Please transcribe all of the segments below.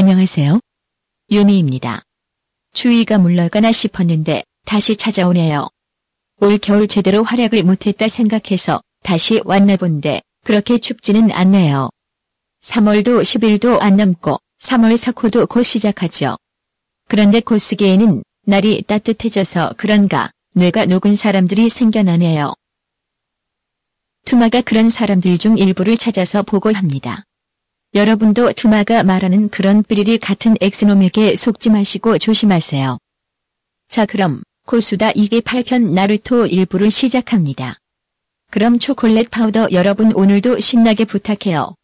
안녕하세요. 유미입니다. 추위가 물러가나 싶었는데 다시 찾아오네요. 올 겨울 제대로 활약을 못했다 생각해서 다시 왔나 본데 그렇게 춥지는 않네요. 3월도 10일도 안 남고 3월 4코도 곧 시작하죠. 그런데 곧 쓰기에는 날이 따뜻해져서 그런가 뇌가 녹은 사람들이 생겨나네요. 투마가 그런 사람들 중 일부를 찾아서 보고합니다. 여러분도 투마가 말하는 그런 삐리리 같은 X놈에게 속지 마시고 조심하세요. 자 그럼 코수다 2기 8편 나루토 1부를 시작합니다. 그럼 초콜릿 파우더 여러분 오늘도 신나게 부탁해요.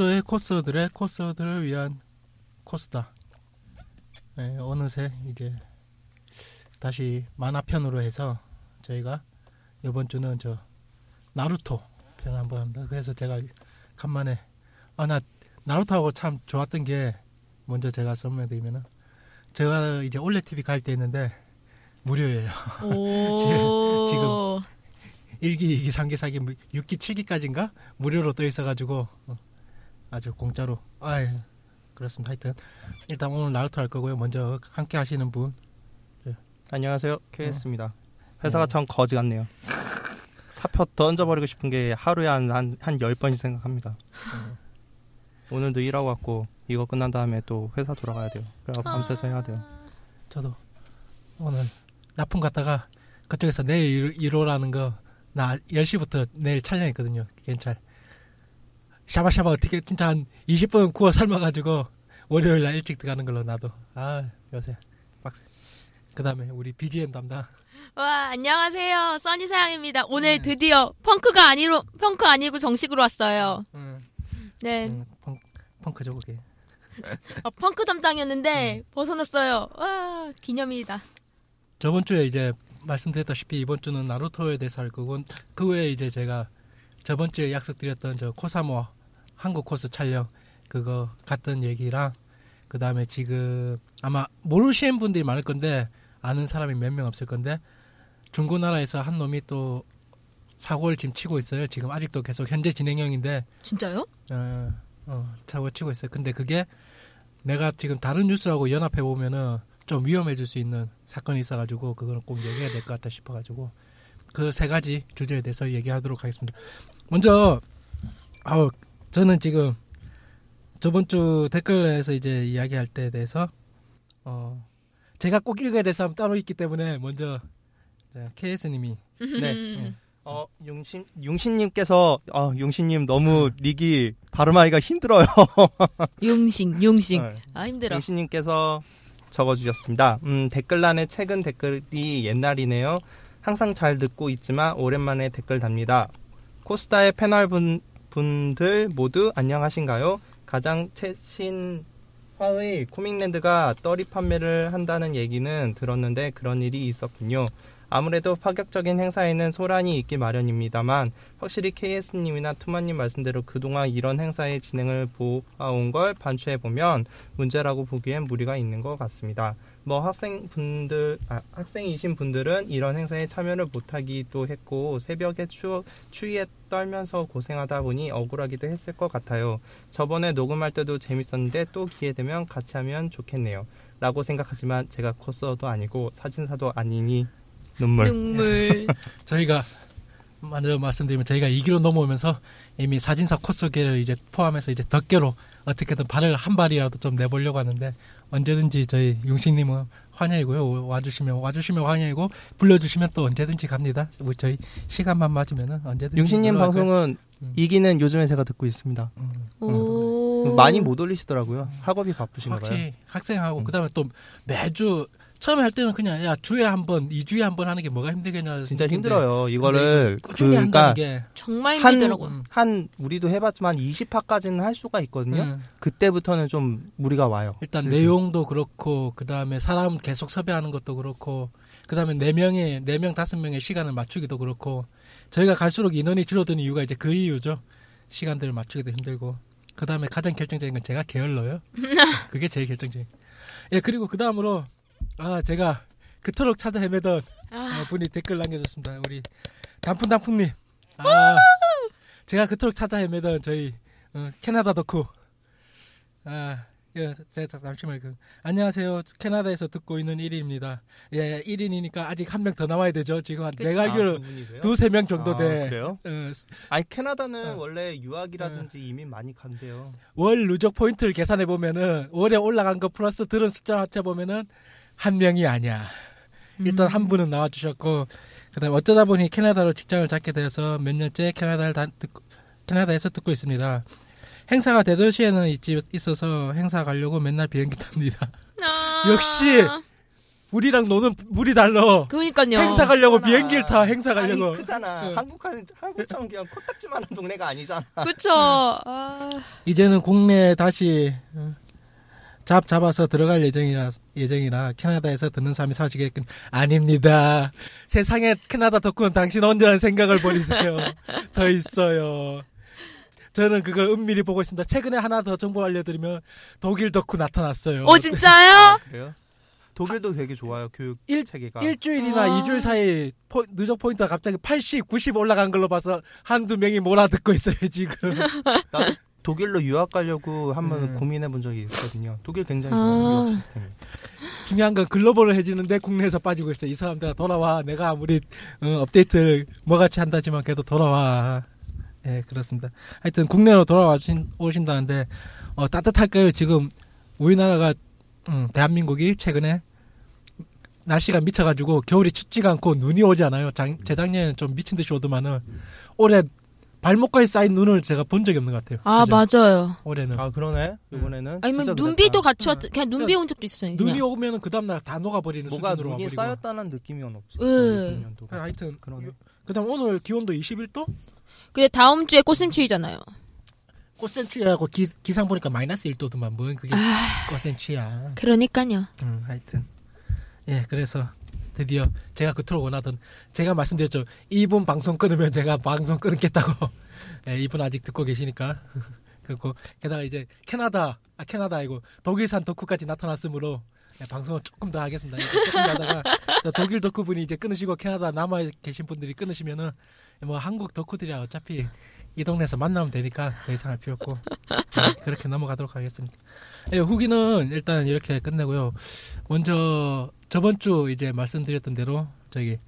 코스의 코스들의 코스들을 위한 코스다. 네, 어느새 이제 다시 만화편으로 해서 저희가 이번 주는 저 나루토 편을 한번 합니다. 그래서 제가 간만에 아 나 나루토하고 참 좋았던 게 먼저 제가 설명드리면은 제가 이제 올레 TV 가입 돼 있는데 무료예요. 오. 지금 1기, 2기, 3기, 4기, 6기, 7기까지인가 무료로 떠 있어가지고 어, 아주 공짜로. 아 그렇습니다. 하여튼 일단 오늘 나루토 할 거고요. 먼저 함께 하시는 분 안녕하세요. 어. KS입니다. 회사가 네. 참 거지 같네요. 사표 던져버리고 싶은 게 하루에 한, 한, 한 10번씩 생각합니다. 어. 오늘도 일하고 왔고, 이거 끝난 다음에 또 회사 돌아가야 돼요. 그래서 밤새서 해야 돼요. 저도 오늘 납품 갔다가 그쪽에서 내일 1호라는 거 나 10시부터 내일 촬영했거든요. 괜찮. 샤바샤바 어떻게 진짜 한 20분 구워 삶아가지고 월요일 날 일찍 들어가는 걸로 나도 아 요새 빡세. 그 다음에 우리 BGM 담당 와, 안녕하세요. 써니 사양입니다. 오늘 네. 드디어 펑크가 아니로 펑크 아니고 정식으로 왔어요. 응, 네. 응, 펑, 펑크죠 그게. 어, 펑크 담당이었는데 벗어났어요. 와, 기념이다. 저번 주에 이제 말씀드렸다시피 이번 주는 나루토에 대해서 할 거고 그 외에 이제 제가 저번 주에 약속드렸던 저 코사모 한국 코스 촬영 그거 갔던 얘기랑 그 다음에 지금 아마 모르시는 분들이 많을 건데 아는 사람이 몇 명 없을 건데 중고나라에서 한 놈이 또 사고를 지금 치고 있어요. 지금 아직도 계속 현재 진행형인데 진짜요? 어, 어, 사고 치고 있어요. 근데 그게 내가 지금 다른 뉴스하고 연합해 보면은 좀 위험해질 수 있는 사건이 있어가지고 그거는 꼭 얘기해야 될 것 같다 싶어가지고 그 세 가지 주제에 대해서 얘기하도록 하겠습니다. 먼저 아우 저는 지금 저번 주 댓글에서 이제 이야기할 때에 대해서 어 제가 꼭 읽어야 될 사람 따로 있기 때문에 먼저 KS님이 네. 네. 어, 용신, 용신님께서, 어, 용신님 너무 닉이 발음하기가 힘들어요. 용싱, 용싱. 네. 아, 힘들어. 용신님께서 적어주셨습니다. 음, 댓글란에 최근 댓글이 옛날이네요. 항상 잘 듣고 있지만 오랜만에 댓글 답니다. 코스타의 패널 분, 분들 모두 안녕하신가요? 가장 최신 화의 코믹랜드가 떨이 판매를 한다는 얘기는 들었는데 그런 일이 있었군요. 아무래도 파격적인 행사에는 소란이 있기 마련입니다만 확실히 KS님이나 투마님 말씀대로 그동안 이런 행사의 진행을 보아온 걸 반추해보면 문제라고 보기엔 무리가 있는 것 같습니다. 뭐 학생분들, 아, 학생이신 분들은 이런 행사에 참여를 못하기도 했고 새벽에 추, 추위에 떨면서 고생하다 보니 억울하기도 했을 것 같아요. 저번에 녹음할 때도 재밌었는데 또 기회 되면 같이 하면 좋겠네요. 라고 생각하지만 제가 코스어도 아니고 사진사도 아니니 눈물. 눈물. 저희가 먼저 말씀드리면 저희가 2기로 넘어오면서 이미 사진사 코스계를 이제 포함해서 이제 덕계로 어떻게든 발을 한 발이라도 좀 내보려고 하는데 언제든지 저희 용식님은 환영이고요 와주시면 와주시면 환영이고 불러주시면 또 언제든지 갑니다. 우리 저희 시간만 맞으면은 언제든지. 거예요. 방송은 음. 이기는 요즘에 제가 듣고 있습니다. 음. 오. 많이 못 올리시더라고요. 학업이 바쁘신가 봐요. 확실히 학생하고 음. 그다음에 또 매주 처음에 할 때는 그냥 야 주에 한 번, 2 주에 한 번 하는 게 뭐가 힘들겠냐. 진짜 힘들어요. 이거를 꾸준히 그러니까 한다는 게 정말 한- 힘들더라고요. 음. 한 우리도 해봤지만 20화까지는 할 수가 있거든요. 음. 그때부터는 좀 무리가 와요. 일단 슬슬. 내용도 그렇고 그 다음에 사람 계속 섭외하는 것도 그렇고 그 다음에 네 명의 네 명 다섯 명의 시간을 맞추기도 그렇고 저희가 갈수록 인원이 줄어드는 이유가 이제 그 이유죠. 시간들을 맞추기도 힘들고 그 다음에 가장 결정적인 건 제가 게을러요. 그게 제일 결정적인. 예 그리고 그 다음으로 아 제가 그토록 찾아 헤매던 아, 어, 분이 댓글 남겨줬습니다. 우리 단풍단풍님. 아, 제가 그토록 찾아 헤매던 저희 어, 캐나다 덕후. 아, 예, 제가 잠시만 그 안녕하세요. 캐나다에서 듣고 있는 1인입니다. 예, 1인이니까 아직 한 명더 남아야 되죠. 지금 한 그쵸. 내가 알기로 아, 분이세요? 두세 명 정도 아, 돼. 그래요? 어, 아니 캐나다는 어. 원래 유학이라든지 이민 많이 간대요. 월 누적 포인트를 계산해 보면은 월에 올라간 거 플러스 들은 숫자 합쳐 보면은 한 명이 아니야. 일단 음. 한 분은 나와주셨고 그다음 에 어쩌다 보니 캐나다로 직장을 잡게 되어서 몇 년째 캐나다를 다, 듣고, 캐나다에서 듣고 있습니다. 행사가 대도시에는 있지, 있어서 행사 가려고 맨날 비행기 탑니다. 아. 역시! 우리랑 노는 물이 달라. 그러니까요. 행사 가려고 크잖아. 비행기를 타 행사 가려고. 아니, 크잖아. 응. 한국 한국처럼 그냥 코딱지만한 동네가 아니잖아. 그쵸. 아, 이제는 국내에 다시 어, 잡 잡아서 들어갈 예정이라 예정이라 캐나다에서 듣는 사람이 사시겠군 아닙니다. 세상에 캐나다 덕후는 당신 언제라는 생각을 버리세요. 더 있어요. 저는 그걸 은밀히 보고 있습니다. 최근에 하나 더 정보 알려드리면 독일 덕후 나타났어요. 어, 진짜요? 그래요? 독일도 되게 좋아요 교육 일- 체계가. 일주일이나 아. 이주일 사이 포- 누적 포인트가 갑자기 80, 90 올라간 걸로 봐서 한두 명이 몰아듣고 있어요 지금. 나도 독일로 유학 가려고 한번 음. 고민해 본 적이 있거든요. 독일 굉장히 아. 좋아요 유학 시스템이. 중요한 건 글로벌해지는데 국내에서 빠지고 있어. 이 사람들 돌아와. 내가 아무리 어, 업데이트 뭐같이 한다지만 그래도 돌아와. 예, 그렇습니다. 하여튼 국내로 돌아와 주신, 오신다는데 어, 따뜻할까요? 지금 우리나라가 음, 대한민국이 최근에 날씨가 미쳐가지고 겨울이 춥지가 않고 눈이 오지 않아요. 장, 재작년에는 좀 미친 듯이 오더만은 올해 발목까지 쌓인 눈을 제가 본 적이 없는 것 같아요. 아, 그죠? 맞아요. 올해는 아 그러네 이번에는. 아니면 진짜 눈비도. 같이 왔, 그냥 눈비 온 적도 있어요. 그냥. 눈이 오면은 그 다음 날 다 녹아버리는 뭐가 눈이 와버리고. 쌓였다는 느낌이 없어. 예. 하여튼 그러네. 그다음 오늘 기온도 21도? 근데 다음 주에 꽃샘추위잖아요. 꽃센추위하고 기, 기상 보니까 마이너스 1도더만 뭔 그게 아, 꽃센추위야. 그러니까요. 음, 하여튼 예 그래서 드디어 제가 그토록 원하던 제가 말씀드렸죠 이분 방송 끊으면 제가 방송 끊겠다고 예, 이분 아직 듣고 계시니까 그리고 게다가 이제 캐나다 아 캐나다 아니고 독일산 덕후까지 나타났으므로 예, 방송을 조금 더 하겠습니다. 조금 더 하다가 저 독일 덕후분이 이제 끊으시고 캐나다 남아 계신 분들이 끊으시면은 뭐 한국 덕후들이야 어차피 이 동네에서 만나면 되니까 더 이상 할 필요 없고 예, 그렇게 넘어가도록 하겠습니다. 예, 후기는 일단 이렇게 끝내고요. 먼저 저번 주 이제 말씀드렸던 대로 저기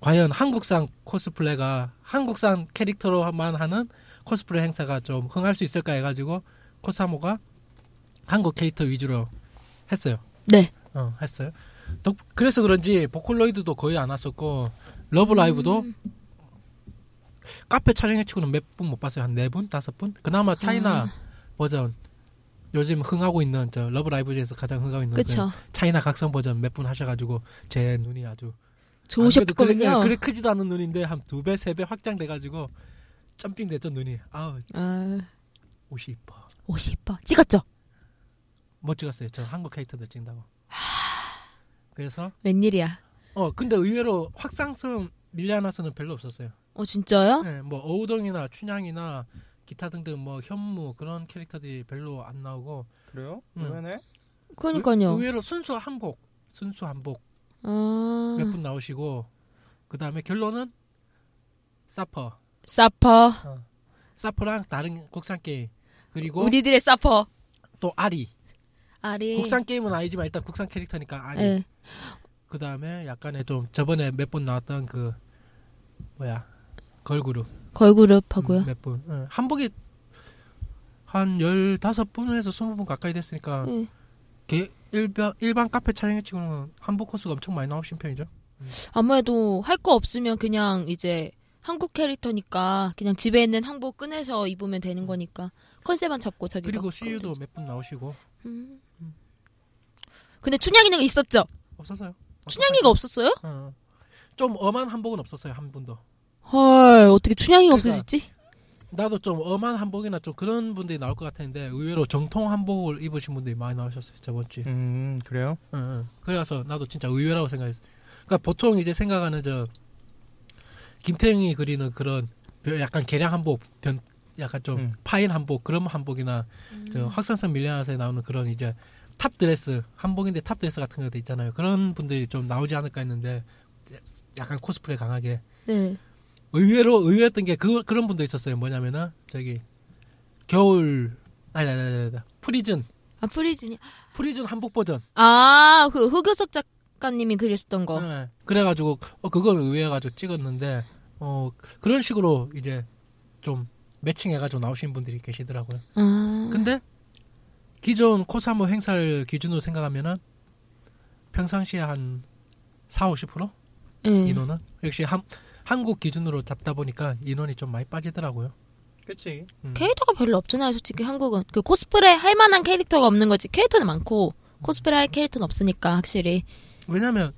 과연 한국산 코스플레가 한국산 캐릭터로만 하는 코스프레 행사가 좀 흥할 수 있을까 해가지고 코사모가 한국 캐릭터 위주로 했어요. 네. 어, 했어요. 덕- 그래서 그런지 보컬로이드도 거의 안 왔었고 러브라이브도 음. 카페 촬영회 치고는 몇 분 못 봤어요. 한 네 분, 다섯 분. 그나마 차이나 아, 버전 요즘 흥하고 있는 저 러브 라이브 중에서 가장 흥하고 있는 그. 차이나 각성 버전 몇 분 하셔가지고 제 눈이 아주 그래도 그래, 그래 크지도 않은 눈인데 한 두 배, 세 배 확장돼가지고 점핑 됐죠 눈이. 아우 아, 옷이 이뻐. 옷이 이뻐. 찍었죠? 못 찍었어요. 저 한국 캐릭터들 찍는다고. 그래서 웬일이야. 어 근데 의외로 확장성 밀리아나스는 별로 없었어요. 어, 진짜요? 네, 뭐 어우동이나 춘향이나 기타 등등 뭐 현무 그런 캐릭터들이 별로 안 나오고 그래요? 음. 의외네. 그러니까요. 의- 의외로 순수 한복, 순수 한복 아, 몇분 나오시고 그 다음에 결론은 사퍼, 사퍼. 사퍼랑 다른 국산 게임 그리고 우리들의 사퍼. 또 아리. 아리. 국산 게임은 아니지만 일단 국산 캐릭터니까 아리. 예. 그 다음에 약간의 좀 저번에 몇 번 나왔던 그 뭐야 걸그룹 걸그룹 하고요. 음, 몇 분. 응. 한복이 한 15분에서 20분 가까이 됐으니까 예. 개- 일반, 일반 카페 촬영에 치고는 한복 코스가 엄청 많이 나오신 편이죠. 아무래도 할 거 없으면 그냥 이제 한국 캐릭터니까 그냥 집에 있는 한복 꺼내서 입으면 되는 거니까 컨셉만 잡고 자기가. 그리고 CU도. 몇 분 나오시고 음. 근데 춘향이는 있었죠? 없었어요. 춘향이가 없었어요? 어. 좀 엄한 한복은 없었어요 한 분도. 헐 어떻게 춘향이가 그러니까 없어졌지? 나도 좀 엄한 한복이나 좀 그런 분들이 나올 것 같았는데 의외로 정통 한복을 입으신 분들이 많이 나오셨어요 저번 주에. 음 그래요? 응, 응. 그래서 나도 진짜 의외라고 생각했어. 그러니까 보통 이제 생각하는 저 김태형이 그리는 그런 별- 약간 개량 한복, 변 약간 좀 음. 파인 한복 그런 한복이나 저 확산성 밀리아나스에 나오는 그런 이제 탑 드레스 한복인데 탑 드레스 같은 것도 있잖아요. 그런 분들이 좀 나오지 않을까 했는데 약간 코스프레 강하게 네. 의외로 의외였던 게 그, 그런 분도 있었어요. 뭐냐면은 저기 겨울 아니 아니 아니, 아니 프리즌 아 프리즌이. Frozen 한복 버전 아 그 흑요석 작가님이 그렸던 거. 네. 그래가지고 어, 그걸 의외해가지고 찍었는데 어 그런 식으로 이제 좀 매칭해가지고 나오신 분들이 계시더라고요. 아. 근데 기존 코사모 행사를 기준으로 생각하면은 평상시에 한 4, 50% 예. 인원은 역시 한, 한국 기준으로 잡다 보니까 인원이 좀 많이 빠지더라고요. 그치. 음. 캐릭터가 별로 없잖아요, 솔직히 한국은. 그 코스프레 할 만한 캐릭터가 없는 거지. 캐릭터는 많고 코스프레 할 캐릭터는 없으니까 확실히. 왜냐면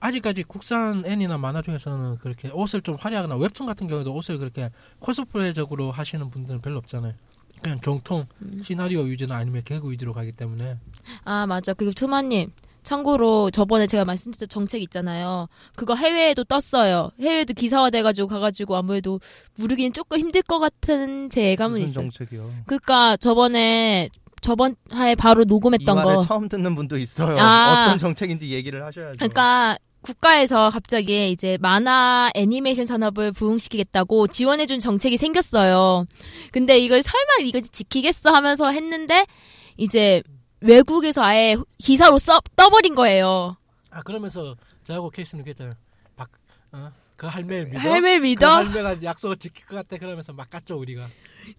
아직까지 국산 애니나 만화 중에서는 그렇게 옷을 좀 화려하거나 웹툰 같은 경우도 옷을 그렇게 코스프레적으로 하시는 분들은 별로 없잖아요. 그냥 정통 음. 시나리오 위주나 아니면 개그 위주로 가기 때문에 아 맞아 그리고 투마님 참고로 저번에 제가 말씀드렸던 정책 있잖아요 그거 해외에도 떴어요 해외에도 기사화돼가지고 가가지고 아무래도 모르기는 조금 힘들 것 같은 제 예감은 있어요 정책이요? 그러니까 저번에 저번 화에 바로 이 녹음했던 거 처음 듣는 분도 있어요. 아. 어떤 정책인지 얘기를 하셔야죠. 그러니까 국가에서 갑자기 이제 만화 애니메이션 산업을 부흥시키겠다고 지원해준 정책이 생겼어요. 근데 이걸 설마 이거 지키겠어 하면서 했는데 이제 외국에서 아예 기사로 써 떠버린 거예요. 아 그러면서 저하고 케이스는 그랬잖아요. 박, 어? 그 할매를 믿어. 할매 그 믿어? 할매가 약속을 지킬 것 같아. 그러면서 막 깠죠 우리가.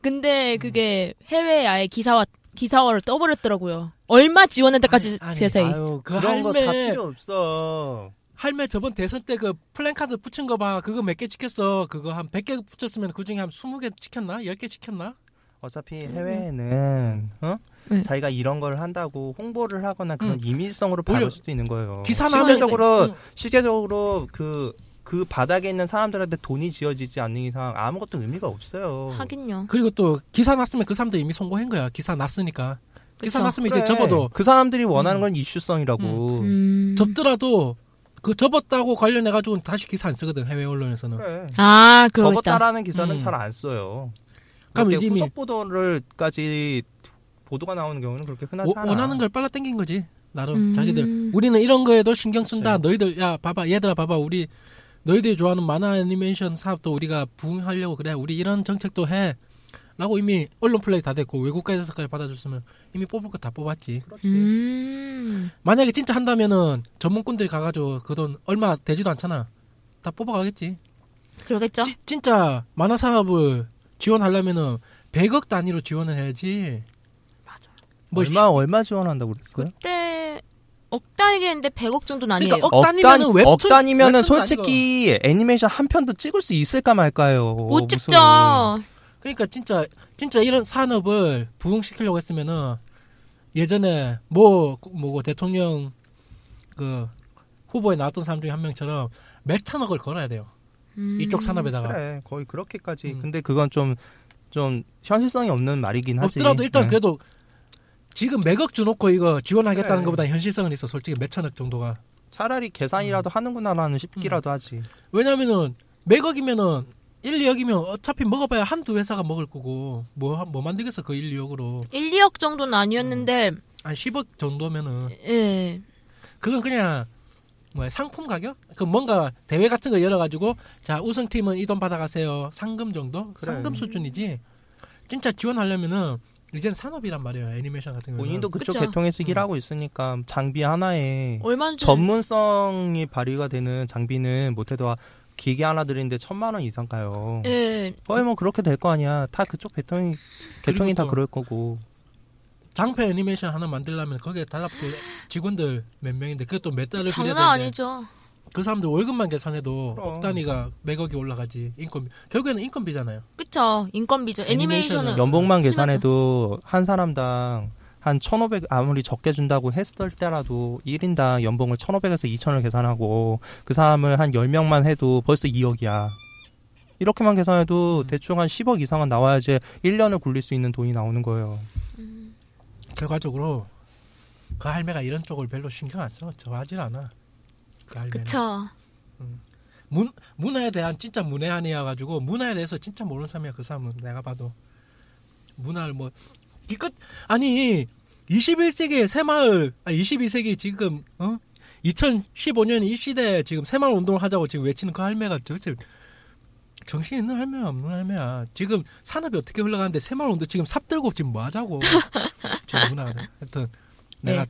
근데 그게 해외에 아예 기사화 기사화를 떠버렸더라고요. 얼마 지원했다까지 세세히. 아유 그 그런 거다 할매- 필요 없어. 할매 저번 대선 때 그 플랜카드 붙인 거 봐. 그거 몇 개 찍혔어. 그거 한 100개 붙였으면 그 중에 한 20개 찍혔나? 10개 찍혔나? 어차피 해외에는 어? 네. 자기가 이런 걸 한다고 홍보를 하거나 그런 음. 이미지성으로 받을 수도 있는 거예요. 기사 실제적으로 때- 응. 실제적으로 그그 바닥에 있는 사람들한테 돈이 지어지지 않는 이상 아무것도 의미가 없어요. 하긴요. 그리고 또 기사 났으면 그 사람들 이미 성공한 거야. 기사 났으니까. 기사 그쵸. 났으면 그래. 이제 접어도 그 사람들이 원하는 음. 건 이슈성이라고. 음. 접더라도 그 접었다고 관련해 가지고 다시 기사 안 쓰거든 해외 언론에서는. 그래. 아. 접었다라는 기사는 음. 잘안 써요. 그럼 이미- 후속 보도를까지 보도가 나오는 경우는 그렇게 흔하지 워- 않아. 원하는 걸 빨라 당긴 거지. 나름 음. 자기들 우리는 이런 거에도 신경 쓴다. 그치. 너희들 야 봐봐 얘들아 봐봐 우리 너희들이 좋아하는 만화 애니메이션 사업도 우리가 부흥하려고 그래. 우리 이런 정책도 해. 라고 이미 언론 플레이 다 됐고 외국가에서까지 받아줬으면 이미 뽑을 거 다 뽑았지. 그렇지. 음. 만약에 진짜 한다면은 전문꾼들이 가가지고 그 돈 얼마 되지도 않잖아. 다 뽑아가겠지. 그러겠죠? 지- 진짜 만화 사업을 지원하려면은 100억 단위로 지원을 해야지. 뭐 얼마 얼마 지원한다고 그랬어요? 그때 억 단위겠는데 100억 정도는 아니에요. 그러니까 억 단위면은 단- 웹툰- 억 단위면은 솔직히 애니메이션 한 편도 찍을 수 있을까 말까요? 못 무슨- 찍죠. 그러니까 진짜 진짜 이런 산업을 부흥시키려고 했으면은 예전에 뭐 뭐고 대통령 그 후보에 나왔던 사람 중에 한 명처럼 몇천억을 걸어야 돼요. 음. 이쪽 산업에다가 그래 거의 그렇게까지. 음. 근데 그건 좀 좀 현실성이 없는 말이긴 하지. 없더라도 일단 네. 그래도 지금 몇억 주놓고 이거 지원하겠다는 그래. 것보다 현실성은 있어. 솔직히 몇 천억 정도가. 차라리 계산이라도 하는구나라는 싶기라도 하지. 왜냐면은 몇억이면은 1, 2억이면 어차피 먹어봐야 한두 회사가 먹을 거고 뭐뭐 만들겠어 그 1, 2억으로 1, 2억 정도는 아니었는데 한 10억 정도면은 예. 그건 그냥 뭐야 상품 가격? 그 뭔가 대회 같은 거 열어 가지고 자 우승팀은 이 돈 받아가세요 상금 정도 그래. 상금 수준이지 진짜 지원하려면은 이젠 산업이란 말이에요 애니메이션 같은 경우는 본인도 그쪽 그쵸. 계통에서 음. 일하고 있으니까 장비 하나에 얼마나 전문성이 발휘가 되는 장비는 못해도 기계 하나 들이는데 천만 원 이상 가요. 예. 거의 뭐 그렇게 될 거 아니야. 다 그쪽 계통이 계통이 다 또- 그럴 거고. 장패 애니메이션 하나 만들려면 거기에 달라붙을 직원들 몇 명인데 그것도 몇 달을 장난 아니죠. 그 사람들 월급만 계산해도 그럼. 억 단위가 몇억이 올라가지 인건비 결국에는 인건비잖아요 그쵸. 인건비죠. 애니메이션은 애니메이션은 연봉만 심하죠. 계산해도 한 사람당 한1,500 아무리 적게 준다고 했을 때라도 1인당 연봉을 1,500에서 2,000을 계산하고 그 사람을 한 10명만 해도 벌써 2억이야. 이렇게만 계산해도 음. 대충 한 10억 이상은 나와야지 1년을 굴릴 수 있는 돈이 나오는 거예요. 음. 결과적으로 그 할매가 이런 쪽을 별로 신경 안 써. 좋아하질 않아. 그. 그쵸. 문, 문화에 대한 진짜 문외한이어 가지고 문화에 대해서 진짜 모르는 사람이야 그 사람은. 내가 봐도. 문화를 뭐 기껏 아니 21세기의 새마을 아 22세기 지금 어? 2015년 이 시대에 지금 새마을 운동을 하자고 지금 외치는 그 할매가 도대체 정신 있는 할매야 없는 할매야. 지금 산업이 어떻게 흘러가는데 새마을 운동 지금 삽 들고 지금 뭐 하자고. 지금 문화가 하여튼 내가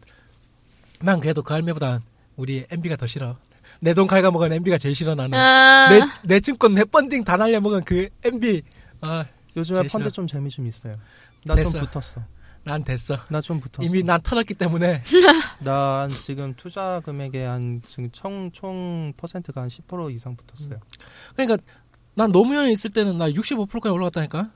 난 그래도 그 할매보단 우리 MB가 더 싫어 내 돈 갉아먹은 MB가 제일 싫어 나는 아, 내, 내 증권 내 펀딩 다 날려먹은 그 MB 아, 요즘에 제일 펀드. 좀 재미 좀 있어요. 나 좀. 붙었어. 난 됐어 나 좀 붙었어. 이미 난 털었기 때문에 난 지금 투자 금액의 한 지금 총, 총 퍼센트가 한 10% 이상 붙었어요. 그러니까 난 노무현이 있을 때는 나 65%까지 올라갔다니까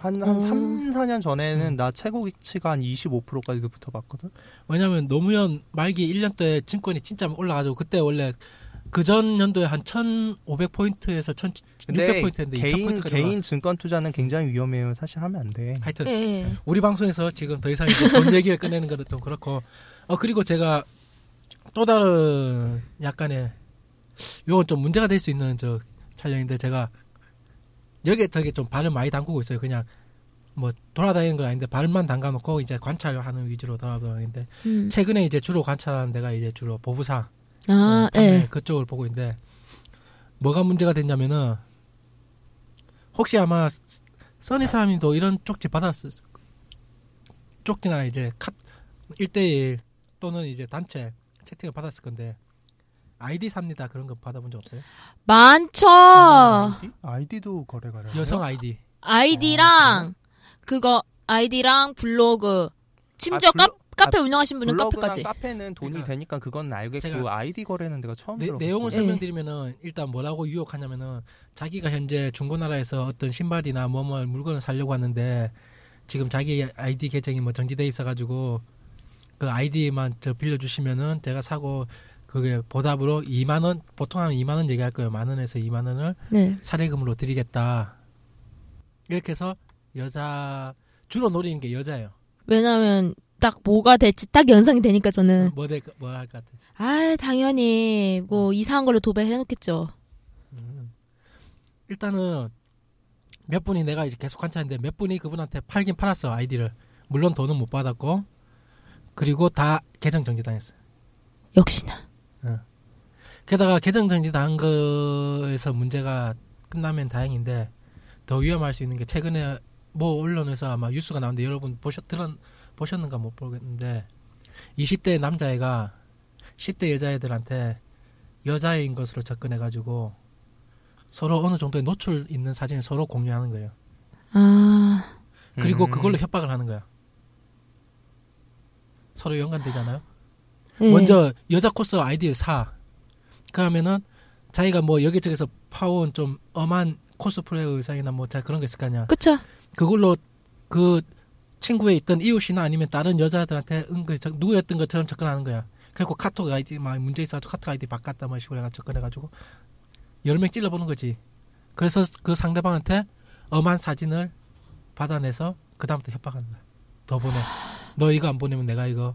한, 한 음. 3, 4년 전에는 음. 나 최고치가 한 25%까지 붙어봤거든. 왜냐면 노무현 말기 1년 때 증권이 진짜 올라가지고 그때 원래 그전 연도에 한 1,500포인트에서 1,600포인트였는데 근데 개인, 개인 증권 투자는 굉장히 위험해요. 사실 하면 안 돼. 하여튼 예. 우리 방송에서 지금 더 이상 돈 얘기를 꺼내는 것도 좀 그렇고 어 그리고 제가 또 다른 약간의 요건 좀 문제가 될 수 있는 저 촬영인데 제가 여기에 저기 좀 발을 많이 담그고 있어요 그냥 뭐 돌아다니는 건 아닌데 발만 담가놓고 이제 관찰하는 위주로 돌아다니는데 음. 최근에 이제 주로 관찰하는 데가 이제 주로 보부사 아, 어, 예. 그쪽을 보고 있는데 뭐가 문제가 됐냐면은 혹시 아마 스- 써니 사람님도 이런 쪽지 받았을 쪽지나 이제 카 1대1 또는 이제 단체 채팅을 받았을 건데 아이디 삽니다 그런 거 받아본 적 없어요? 많죠. 아이디? 아이디도 거래 가려. 여성 아이디 아이디랑 그거 아이디랑 블로그 심지어 아, 블로- 카, 카페 운영하신 분은 카페까지. 카페는 돈이 그러니까 되니까 그건 알겠고 아이디 거래는 내가 처음 내, 들어. 내용을 예. 설명드리면은 일단 뭐라고 유혹하냐면은 자기가 현재 중고나라에서 어떤 신발이나 뭐뭐 물건을 사려고 하는데 지금 자기 아이디 계정이 뭐 정지돼 있어가지고 그 아이디만 저 빌려주시면은 제가 사고 그게 보답으로 2만 원 보통 하면 2만 원 얘기할 거예요 만 원에서 2만 원을 네. 사례금으로 드리겠다 이렇게 해서 여자 주로 노리는 게 여자예요 왜냐면 딱 뭐가 될지 딱 연상이 되니까 저는 뭐 될 뭐 할 것 같아 아 당연히 뭐 이상한 걸로 도배를 해놓겠죠. 음. 일단은 몇 분이 내가 이제 계속 관찰했는데 몇 분이 그분한테 팔긴 팔았어 아이디를 물론 돈은 못 받았고 그리고 다 계정 정지당했어. 역시나. 게다가 계정 정지 당한 거에서 문제가 끝나면 다행인데 더 위험할 수 있는 게 최근에 뭐 언론에서 아마 뉴스가 나오는데 여러분 보셨 들었 보셨는가 못 보겠는데 20대 남자애가 10대 여자애들한테 여자인 것으로 접근해 가지고 서로 어느 정도의 노출 있는 사진을 서로 공유하는 거예요. 아 그리고 음. 그걸로 협박을 하는 거야. 서로 연관되잖아요. 예. 먼저 여자 코스 아이디를 사. 그러면은 자기가 뭐 여기저기서 파온 좀 엄한 코스프레 의상이나 뭐 자 그런 게 있을 거 아니야. 그쵸. 그걸로 그 친구에 있던 이웃이나 아니면 다른 여자들한테 은근 저- 누구였던 것처럼 접근하는 거야. 그리고 카톡 아이디 막 문제 있어가지고 카톡 아이디 바꿨다 뭐 식으로 해가지고 접근해가지고 여러 명 찔러보는 거지. 그래서 그 상대방한테 엄한 사진을 받아내서 그 다음부터 협박하는 거야. 더 보내. 너 이거 안 보내면 내가 이거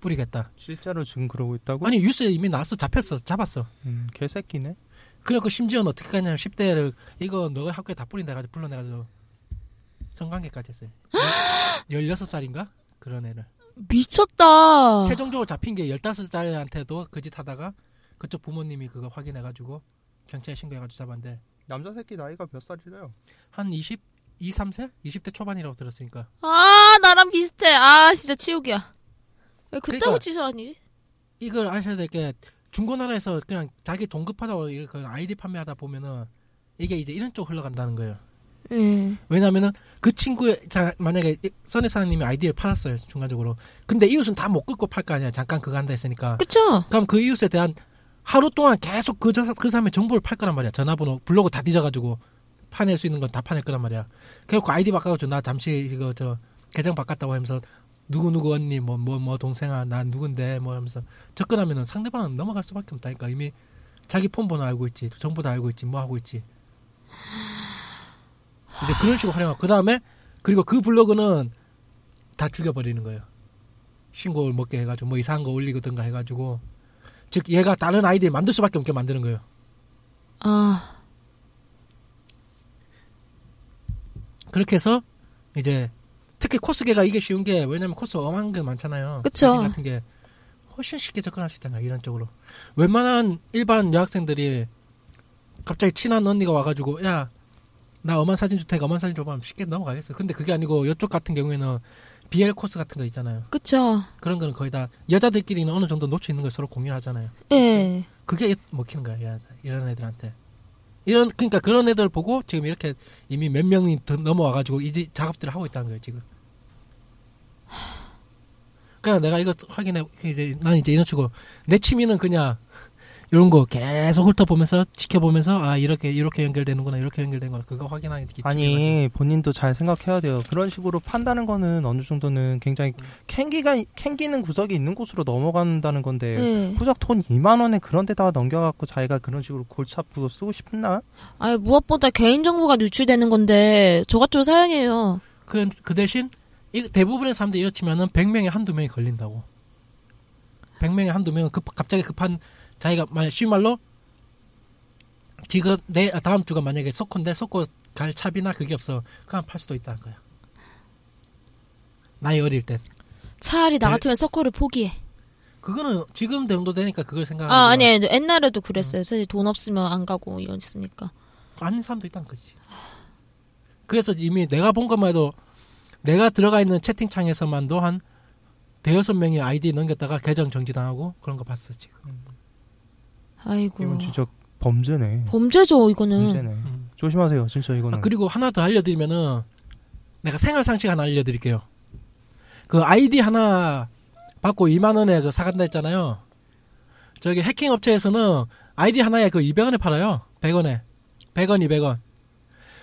뿌리겠다. 실제로 지금 그러고 있다고? 아니 뉴스에 이미 나왔어. 잡혔어. 잡았어. 음, 개새끼네. 그래갖고 심지어는 어떻게 가냐면 10대를 이거 너가 학교에 다 뿌린다 해가지고 불러내가지고 성관계까지 했어요. 16살인가? 그런 애를. 미쳤다. 최종적으로 잡힌 게 15살한테도 그 짓 하다가 그쪽 부모님이 그거 확인해가지고 경찰에 신고해가지고 잡았는데 남자 새끼 나이가 몇 살이래요? 한 20, 2, 3세? 20대 초반이라고 들었으니까 아 나랑 비슷해. 아 진짜 치욕이야. 왜 그때부터 그러니까- 취소하니? 이걸 아셔야 될 게 중고나라에서 그냥 자기 동급하다고 이렇게 아이디 판매하다 보면은 이게 이제 이런 쪽 흘러간다는 거예요. 예. 왜냐면은 그 친구의 자 만약에 써니 사장님이 아이디를 팔았어요 중간적으로 근데 이웃은 다못 끌고 팔 거 아니야 잠깐 그거 한다 했으니까 그쵸. 그럼 그 이웃에 대한 하루 동안 계속 그, 저, 그 사람의 정보를 팔 거란 말이야 전화번호 블로그 다 뒤져가지고 파낼 수 있는 건 다 파낼 거란 말이야 그래갖고 아이디 바꿔가지고 나 잠시 이거 저 계정 바꿨다고 하면서 누구 누구 언니 뭐 뭐뭐 동생아 난 누군데 뭐 하면서 접근하면은 상대방은 넘어갈 수밖에 없다니까. 이미 자기 폰 번호 알고 있지 정보 다 알고 있지 뭐 하고 있지. 이제 그런 식으로 활용하고 그 다음에 그리고 그 블로그는 다 죽여버리는 거예요. 신고를 먹게 해가지고 뭐 이상한 거 올리거든가 해가지고. 즉 얘가 다른 아이디를 만들 수밖에 없게 만드는 거예요. 아. 그렇게 해서 이제 특히 코스계가 이게 쉬운 게 왜냐면 코스 엄한 게 많잖아요. 그쵸. 사진 같은 게 훨씬 쉽게 접근할 수 있다 이런 쪽으로. 웬만한 일반 여학생들이 갑자기 친한 언니가 와가지고 야 나 엄한 사진 줄 테니까 엄한 사진 줘봐 하면 쉽게 넘어가겠어요. 근데 그게 아니고 이쪽 같은 경우에는 BL 코스 같은 거 있잖아요. 그쵸. 그런 거는 거의 다 여자들끼리는 어느 정도 놓쳐 있는 걸 서로 공유하잖아요. 예. 그게 먹히는 거야 얘- 이런 애들한테 이런 그러니까 그런 애들 보고 지금 이렇게 이미 몇 명이 더 넘어와가지고 이제 작업들을 하고 있다는 거예요 지금. 그러니까 내가 이거 확인해 이제 난 이제 이런 식으로 내 취미는 그냥 이런 거 계속 훑어보면서 지켜보면서 아 이렇게 이렇게 연결되는구나 이렇게 연결되는구나 그거 확인하는 게 아니 본인도 잘 생각해야 돼요. 그런 식으로 판다는 거는 어느 정도는 굉장히 음. 캥기가 캥기는 구석이 있는 곳으로 넘어간다는 건데 네. 후적 돈 2만 원에 그런 데다가 넘겨갖고 자기가 그런 식으로 골치 아프고 쓰고 싶나? 아니 무엇보다 개인 정보가 유출되는 건데 저 같으면 사양해요. 그, 그 대신 이 대부분의 사람들이 이렇지만은 100명에 한두 명이 걸린다고. 100명에 한두 명은 급, 갑자기 급한 자기가 만약 쉬운 말로 지금 내 아, 다음 주가 만약에 석호인데 석호 갈 차비나 그게 없어. 그냥 팔 수도 있다는 거야. 나이 어릴 땐. 차라리 나 네. 같으면 서커를 포기해. 그거는 지금 정도 되니까 그걸 생각하는 아. 아니 옛날에도 그랬어요. 사실 돈 없으면 안 가고 이랬으니까. 아닌 사람도 있다는 거지. 그래서 이미 내가 본 것만 해도 내가 들어가 있는 채팅창에서만도 한 대여섯 명이 아이디 넘겼다가 계정 정지당하고 그런 거 봤어 지금. 아이고 이건 진짜 범죄네. 범죄죠 이거는. 범죄네. 음. 조심하세요, 진짜 이거는. 아, 그리고 하나 더 알려드리면은 내가 생활 상식 하나 알려드릴게요. 그 아이디 하나 받고 2만 원에 그 사간다 했잖아요. 저기 해킹 업체에서는 아이디 하나에 그 200원에 팔아요. 100원에. 100원, 200원.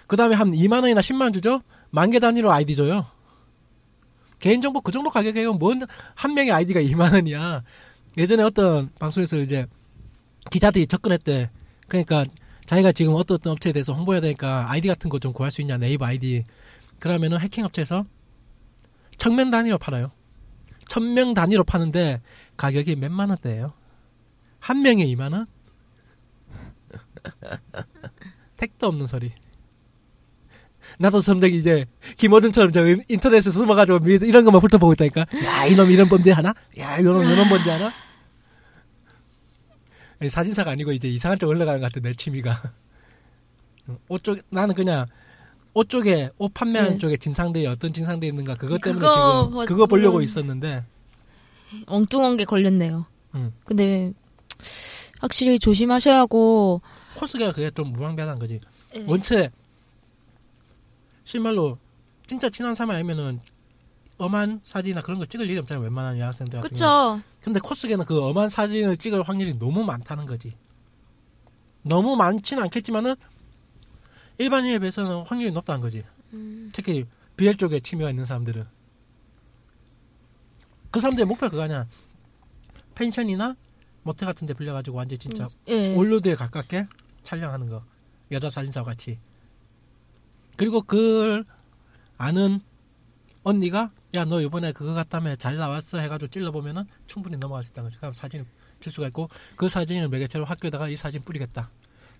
그 다음에 한 2만 원이나 10만 원 주죠? 만 개 단위로 아이디 줘요. 개인정보 그 정도 가격이에요. 뭔, 한 명의 아이디가 2만 원이야. 예전에 어떤 방송에서 이제 기자들이 접근했대. 그러니까 자기가 지금 어떤 어떤 업체에 대해서 홍보해야 되니까 아이디 같은 거 좀 구할 수 있냐 네이버 아이디. 그러면은 해킹 업체에서 천명 단위로 팔아요. 천명 단위로 파는데 가격이 몇만 원대예요? 한 명에 2만 원? 택도 없는 소리. 나도 점점 이제 김어준처럼 저 인- 인터넷에 숨어가지고 미- 이런 것만 훑어보고 있다니까. 야 이놈 이런 범죄 하나? 야 이놈 이런 범죄 하나 사진사가 아니고 이제 이상한 쪽 올라가는 것 같아 내 취미가 응, 옷쪽 나는 그냥 옷 쪽에 옷 판매하는 네. 쪽에 진상들이 어떤 진상들이 있는가 그것 때문에 그거 지금 뭐- 그거 보려고 음. 있었는데 엉뚱한 게 걸렸네요. 응. 근데 확실히 조심하셔야 하고 코스가 그게 좀 무방비하다는 거지 예. 원체 실말로 진짜 친한 사람이 아니면은 엄한 사진이나 그런 거 찍을 일이 없잖아요 웬만한 여학생들 같은 그쵸? 근데 코스계는 그 엄한 사진을 찍을 확률이 너무 많다는 거지. 너무 많지는 않겠지만은 일반인에 비해서는 확률이 높다는 거지. 음. 특히 BL 쪽에 취미가 있는 사람들은. 그 사람들의 목표가 그거 아니야. 펜션이나 모텔 같은 데 빌려가지고 완전 진짜 예. 올로드에 가깝게 촬영하는 거. 여자 사진사와 같이. 그리고 그 아는 언니가 야 너 이번에 그거 갔다며 잘 나왔어 해가지고 찔러보면은 충분히 넘어갈 수 있다는 거지. 그럼 사진을 줄 수가 있고 그 사진을 매개체로 학교에다가 이 사진 뿌리겠다.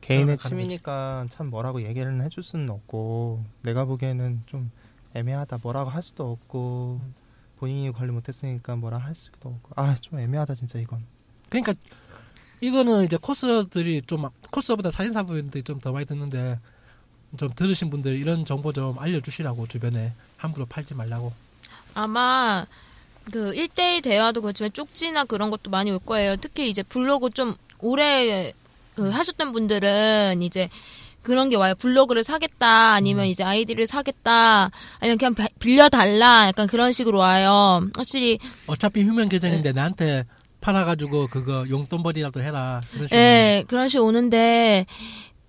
개인의 취미니까 참 뭐라고 얘기를 해줄 수는 없고 내가 보기에는 좀 애매하다 뭐라고 할 수도 없고 음. 본인이 관리 못했으니까 뭐라 할 수도 없고 아 좀 애매하다 진짜 이건 그러니까 이거는 이제 코스들이 좀 막- 코스보다 사진사분들이 좀 더 많이 듣는데 좀 들으신 분들 이런 정보 좀 알려주시라고 주변에 함부로 팔지 말라고. 아마 그 1대1 대화도 그렇지만 쪽지나 그런 것도 많이 올 거예요. 특히 이제 블로그 좀 오래 그 하셨던 분들은 이제 그런 게 와요. 블로그를 사겠다, 아니면 음. 이제 아이디를 사겠다, 아니면 그냥 바- 빌려달라, 약간 그런 식으로 와요. 확실히, 어차피 휴면 계정인데 나한테 팔아가지고 그거 용돈벌이라도 해라. 예, 그런 식으로 오는데,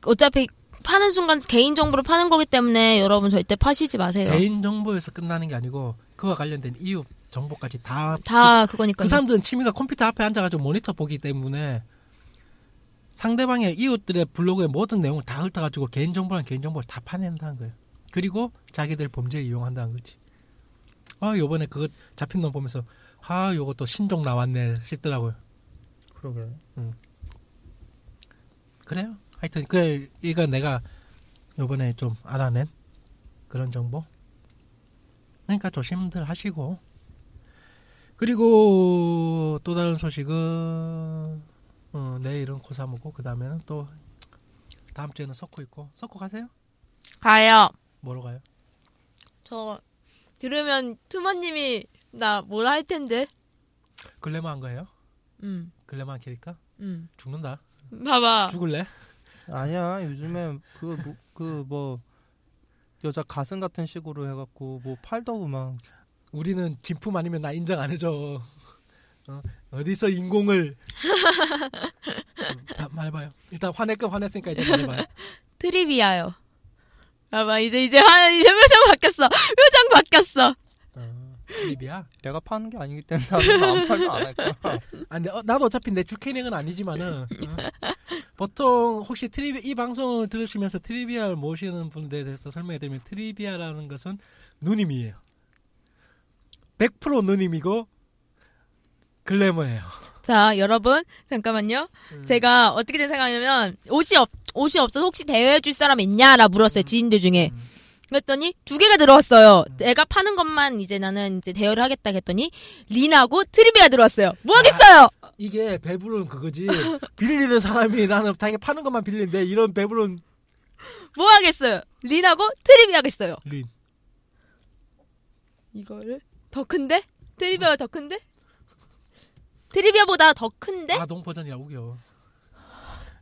어차피 파는 순간 개인 정보를 파는 거기 때문에 여러분 절대 파시지 마세요. 개인 정보에서 끝나는 게 아니고 그와 관련된 이유 정보까지 다. 다 그, 그거니까. 그 사람들은 취미가 컴퓨터 앞에 앉아가지고 모니터 보기 때문에 상대방의 이웃들의 블로그의 모든 내용을 다 훑어가지고 개인 정보랑 개인 정보를 다 파낸다는 거예요. 그리고 자기들 범죄에 이용한다는 거지. 아 요번에 그거 잡힌 놈 보면서 아 요거 또 신종 나왔네 싶더라고요. 그러게 그래요. 하여튼 그 이거 내가 요번에 좀 알아낸 그런 정보. 그러니까 조심들 하시고. 그리고 또 다른 소식은 어, 내일은 고3이고 그 다음에는 또 다음 주에는 석고 있고 석고 가세요? 가요. 뭐로 가요? 저 들으면 투머님이 나 뭐라 할 텐데. 글래머한 거예요? 음, 글래머한 캐릭터? 음. 죽는다. 봐봐. 죽을래? 아니야 요즘에 그그뭐 여자 가슴 같은 식으로 해갖고 뭐 팔더구 막 우리는 진품 아니면 나 인정 안 해줘. 어? 어디서 인공을 말해봐요. 일단 화낼까 화냈으니까 이제 말해봐요. 트리비아요. 봐봐 이제 이제 화 이제 표정 바뀌었어. 표정 바뀌었어. 어, 트리비아. 내가 파는 게 아니기 때문에 나도 안 팔면 안 할 거야. 아, 근 나도 어차피 내 주캐는 아니지만은 어. 보통 혹시 트리비 이 방송을 들으시면서 트리비아를 모르시는 분들에 대해서 설명해드리면 트리비아라는 것은 누님이에요. 100% 누님이고 글래머예요. 자 여러분 잠깐만요. 음. 제가 어떻게 된 상황이냐면 옷이 없 옷이 없어서 혹시 대여해 줄 사람 있냐라 물었어요 지인들 중에. 음. 그랬더니 두 개가 들어왔어요. 내가 파는 것만 이제 나는 이제 대여를 하겠다 했더니 린하고 트리비아 들어왔어요. 뭐 하겠어요? 이게 배부른 그거지. 빌리는 사람이 나는 자기 파는 것만 빌리는데 이런 배부른 뭐 하겠어요? 린하고 트리비아 하겠어요. 린. 이거를 더 큰데? 트리비아가 더 큰데? 트리비아보다 더 큰데? 아동 버전이라고 우겨.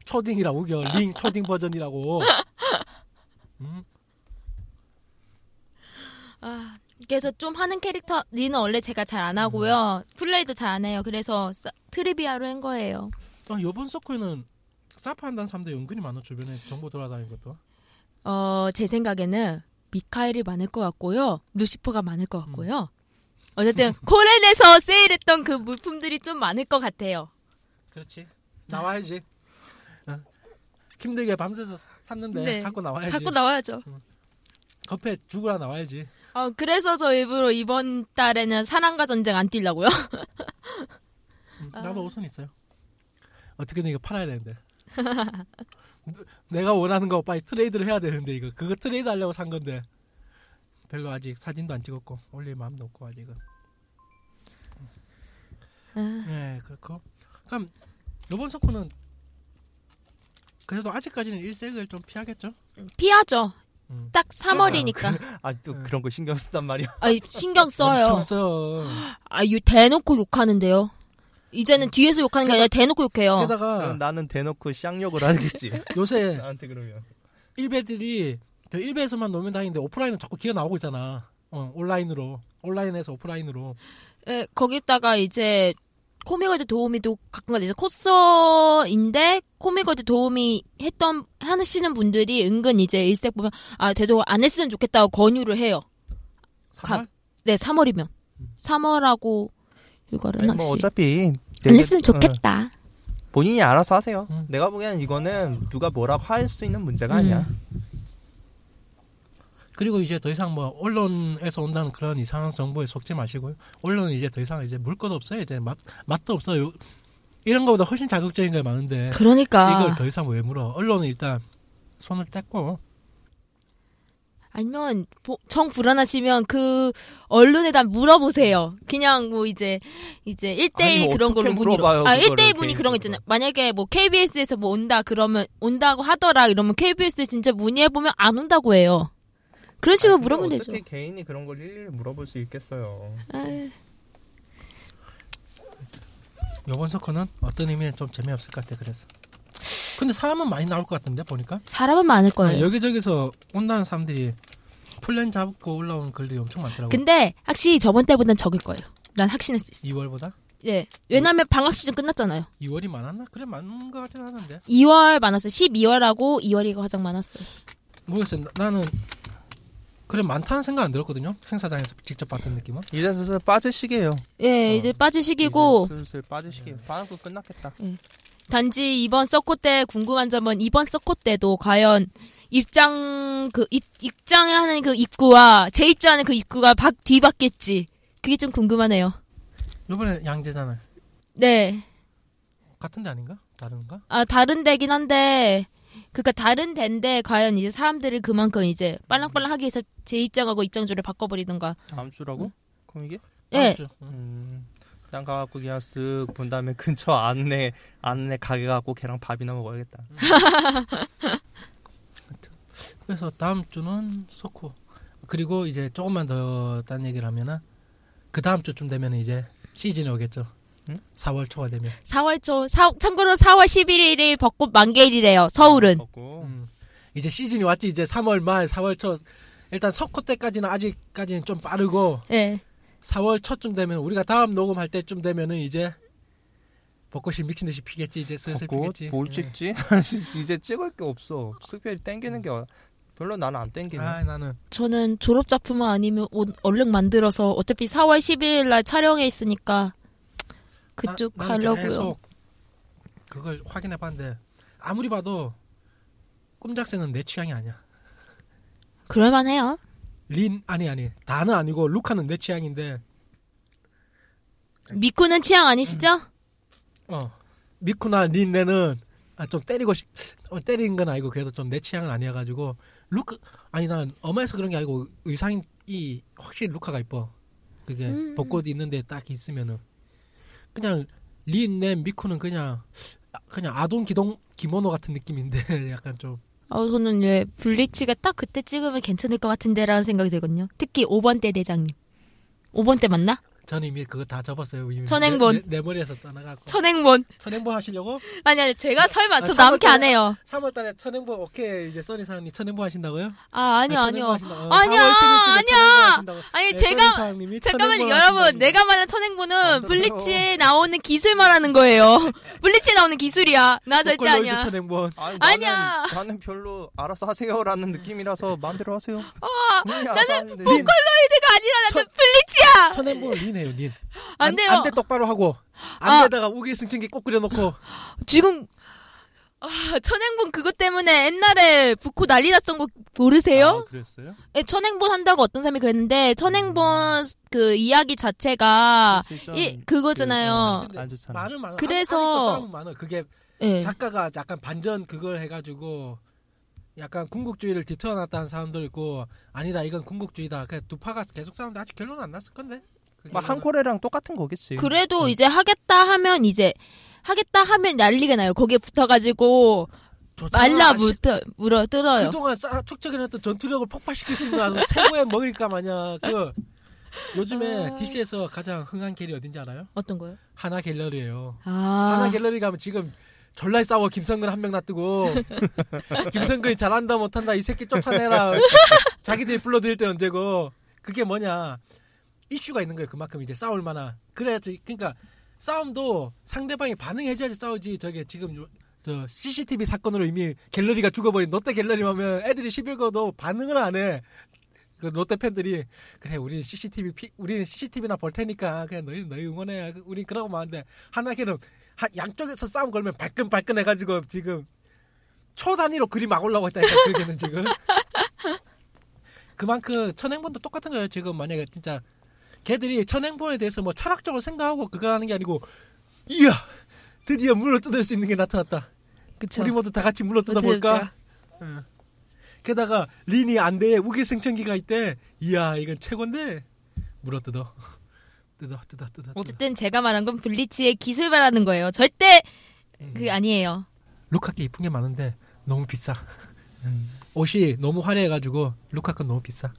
초딩이라고 우겨. 린 초딩 버전이라고. 음? 아, 그래서 좀 하는 캐릭터 린은 원래 제가 잘 안 하고요. 플레이도 잘 안 해요. 그래서 사- 트리비아로 한 거예요. 어, 요번 서클에는 사파 한다는 사람들 은근히 많아 주변에 정보 돌아다니는 것도. 어, 제 생각에는 미카엘이 많을 것 같고요. 루시퍼가 많을 것 같고요. 어쨌든 코렌에서 세일했던 그 물품들이 좀 많을 것 같아요. 그렇지. 나와야지. 어. 힘들게 밤새서 샀는데 네. 갖고 나와야지. 갖고 나와야죠. 겉에 죽으라 나와야지. 어, 그래서 저 일부러 이번 달에는 사랑과 전쟁 안 뛰려고요. 음, 아. 나도 옷은 있어요. 어떻게든 이거 팔아야 되는데. 내가 원하는 거 빨리 트레이드를 해야 되는데 이거 그거 트레이드 하려고 산 건데 별로 아직 사진도 안 찍었고 올릴 마음도 없고 아직은. 아, 네 그렇고. 그럼 요번 석호는 그래도 아직까지는 일색을 좀 피하겠죠? 피하죠. 음. 딱 3월이니까. 아, 또 응. 그런 거 신경 쓴단 말이야. 아, 신경 써요. 엄청 써. 아, 이 대놓고 욕하는데요. 이제는 뒤에서 욕하는 게 아니라 대놓고 욕해요. 게다가 그럼 나는 대놓고 쌍욕을 하겠지. 요새 나한테 그러면. 일베들이 저 일베에서만 놀면 다행인데 오프라인은 자꾸 기어 나오고 있잖아. 어, 온라인으로 온라인에서 오프라인으로. 예, 거기다가 이제 코미걸드 도우미도 가끔가다 이제 코스인데 코미걸드 도우미 했던 하시는 분들이 은근 이제 일색 보면 아 대도 안 했으면 좋겠다고 권유를 해요. 3월? 네, 3월이면 3월하고 이거를 뭐 어차피 안 했으면 어, 좋겠다. 본인이 알아서 하세요. 응. 내가 보기에는 이거는 누가 뭐라고 할 수 있는 문제가 음. 아니야. 그리고 이제 더 이상 뭐 언론에서 온다는 그런 이상한 정보에 속지 마시고요. 언론은 이제 더 이상 이제 물 것 없어요. 이제 맛 맛도 없어요. 이런 거보다 훨씬 자극적인 게 많은데 그러니까 이걸 더 이상 왜 물어? 언론은 일단 손을 뗐고 아니면 보- 정 불안하시면 그 언론에다 물어보세요. 그냥 뭐 이제 이제 1대1 아니, 뭐 그런 걸로 문의로. 아, 그거를 1대1 문의 그런 거 있잖아요. 만약에 뭐 KBS에서 뭐 온다 그러면 온다고 하더라 이러면 KBS 진짜 문의해 보면 안 온다고 해요. 그런 식으로 물어보면 되죠. 어떻게 개인이 그런 걸 일일이 물어볼 수 있겠어요. 요번 서커는 어떤 의미는 좀 재미없을 것 같아. 그래서. 근데 사람은 많이 나올 것 같은데 보니까 사람은 많을 아, 거예요. 여기저기서 온다는 사람들이 플랜 잡고 올라온 글들이 엄청 많더라고. 근데 확실히 저번 때보단 적을 거예요. 난 확신할 수 있어. 2월보다 예. 왜냐면 방학 시즌 끝났잖아요. 2월이 많았나? 그래 많은 것 같진 않은데. 2월 많았어요. 12월하고 2월이가 가장 많았어요. 모르겠어요. 나- 나는 그래 많다는 생각 안 들었거든요. 행사장에서 직접 봤던 느낌은. 이제 슬슬 빠질 시기예요. 예, 어. 이제 빠질 시기고 이제 슬슬 빠질 시기. 방학도 끝났겠다. 단지 이번 서코 때 궁금한 점은 이번 서코 때도 과연 입장 그 입, 입장하는 그 입구와 재입장하는 그 입구가 바, 뒤바뀌었지. 그게 좀 궁금하네요. 요번에 양재잖아. 네. 같은 데 아닌가? 다른가? 아 다른 데긴 한데 그니까 다른 데인데 과연 이제 사람들을 그만큼 이제 빨랑빨랑 하기 위해서 재입장하고 입장줄을 바꿔버리든가. 다음 주라고? 그럼 이게? 예. 다음 주. 응. 음. 난 가갖고 그냥 쓱 본 다음에 근처 안내 안내 가게 가고 걔랑 밥이나 먹어야겠다. 그래서 다음 주는 소코. 그리고 이제 조금만 더 딴 얘기를 하면은 그 다음 주쯤 되면 이제 시즌이 오겠죠. 응? 4월 초가 되면. 4월 초, 사, 참고로 4월 11일이 벚꽃 만개일이래요. 서울은. 먹고. 음. 이제 시즌이 왔지. 이제 3월 말, 4월 초. 일단 석호 때까지는 아직까지는 좀 빠르고 예. 4월 초쯤 되면 우리가 다음 녹음할 때쯤 되면은 이제 벚꽃이 미친 듯이 피겠지 이제 슬슬 벚꽃 피겠지. 뭘 예. 찍지? 이제 찍을 게 없어. 특별히 땡기는 게 별로 나는 안 땡기네. 아 나는 저는 졸업 작품만 아니면 옷 얼른 만들어서 어차피 4월 12일 날 촬영에 있으니까 그쪽 나, 가려고요. 계속 그걸 확인해 봤는데 아무리 봐도 꼼짝새는 내 취향이 아니야. 그럴만해요. 린 아니 아니 다는 아니고 루카는 내 취향인데 미쿠는 취향 아니시죠? 어 미쿠나 린네는 아, 좀 때리고 싶 어, 때리는 건 아니고 그래도 좀 내 취향은 아니어가지고 루카 아니 난 엄해서 그런 게 아니고 의상이 확실히 루카가 이뻐 그게 음. 벚꽃이 있는데 딱 있으면은 그냥 린네 미쿠는 그냥 그냥 아동 기동 기모노 같은 느낌인데 약간 좀 어, 저는 왜 블리치가 딱 그때 찍으면 괜찮을 것 같은데라는 생각이 들거든요. 특히 5번 대 대장님. 5번 때 맞나? 저는 이미 그거 다 접었어요 이미 천행본. 내, 내, 내 머리에서 떠나가고 천행본. 천행본 하시려고 아니 아니 제가 설마 아, 저 남게 안 해요. 3월달에 천행본 오케이 이제 써니 사장님 천행본 하신다고요? 아 아니요 네, 아니요. 천행본 하신다고. 아니야, 4월 17일 쯤에 아니야. 천행본 하신다고. 아니 네, 제가 천행본 여러분 하신다고. 내가 말하는 천행본은 안 들어요. 블리치에 나오는 기술 말하는 거예요. 블리치에 나오는 기술이야. 나 절대 아니야. 천행본 아니, 아니야. 나는, 나는 별로 알아서 하세요라는 느낌이라서 마음대로 하세요. 아, 나는 보컬로이드가 아니라 나는 블리치야. 천행본 린해요 린. 안 돼요. 안돼 똑바로 하고 아. 안에다가 우길승천기 꼭 그려놓고 지금 아, 천행본 그것 때문에 옛날에 부코 난리 났던 거 모르세요? 아, 그랬어요? 예, 천행본 한다고 어떤 사람이 그랬는데 천행본 그 이야기 자체가 이 그거잖아요. 그, 어, 안 좋잖아. 많은 많은 그래서- 싸움 많아 그게 예. 작가가 약간 반전 그걸 해가지고 약간 궁극주의를 뒤틀어놨다는 사람도 있고 아니다 이건 궁극주의다 그냥 두 파가 계속 싸우는데 아직 결론은 안 났을 건데 그 막. 한코레랑 똑같은 거겠지. 그래도 음. 이제 하겠다 하면 이제 하겠다 하면 난리가 나요. 거기에 붙어가지고. 말라붙어 물어 뜯어요. 그동안 쌓 축적해놨던 전투력을 폭발시킬 수 있는 최고의 먹일까 마냥 그 요즘에 아. DC에서 가장 흥한 갤이 어딘지 알아요? 어떤 거요? 하나 갤러리예요. 아, 하나 갤러리 가면 지금 졸라 싸워 김성근 한 명 놔두고 김성근이 잘한다 못한다 이 새끼 쫓아내라 자기들이 불러들일 때 언제고 그게 뭐냐 이슈가 있는 거예요. 그만큼 이제 싸울 만한. 그래야지 그러니까 싸움도 상대방이 반응해줘야지 싸우지. 저게 지금 요- 저 CCTV 사건으로 이미 갤러리가 죽어버린 롯데 갤러리 하면 애들이 시빌거도 반응을 안 해. 그 롯데 팬들이 그래 우리는 CCTV 피, 우리는 CCTV나 볼 테니까 그냥 너희 너희 응원해. 우린 그러고 마는데 하나걔는 한 양쪽에서 싸움 걸면 발끈발끈 해가지고 지금 초 단위로 그림 막 올라오고 있다니까 그게는 지금. 그만큼 천행본도 똑같은 거예요. 지금 만약에 진짜 걔들이 천행본에 대해서 뭐 철학적으로 생각하고 그걸 하는 게 아니고 이야 드디어 물로 뜯을 수 있는 게 나타났다 그쵸. 우리 모두 다 같이 물로 어떻게 뜯어볼까 응. 게다가 린이 안대에 우길승천기가 있대 이야 이건 최고인데 물어 뜯어 뜯어 뜯어 뜯어 어쨌든 제가 말한 건 블리치의 기술 말하는 거예요. 절대 음. 그 아니에요. 루카께 이쁜 게 많은데 너무 비싸. 옷이 너무 화려해가지고 루카 건 너무 비싸.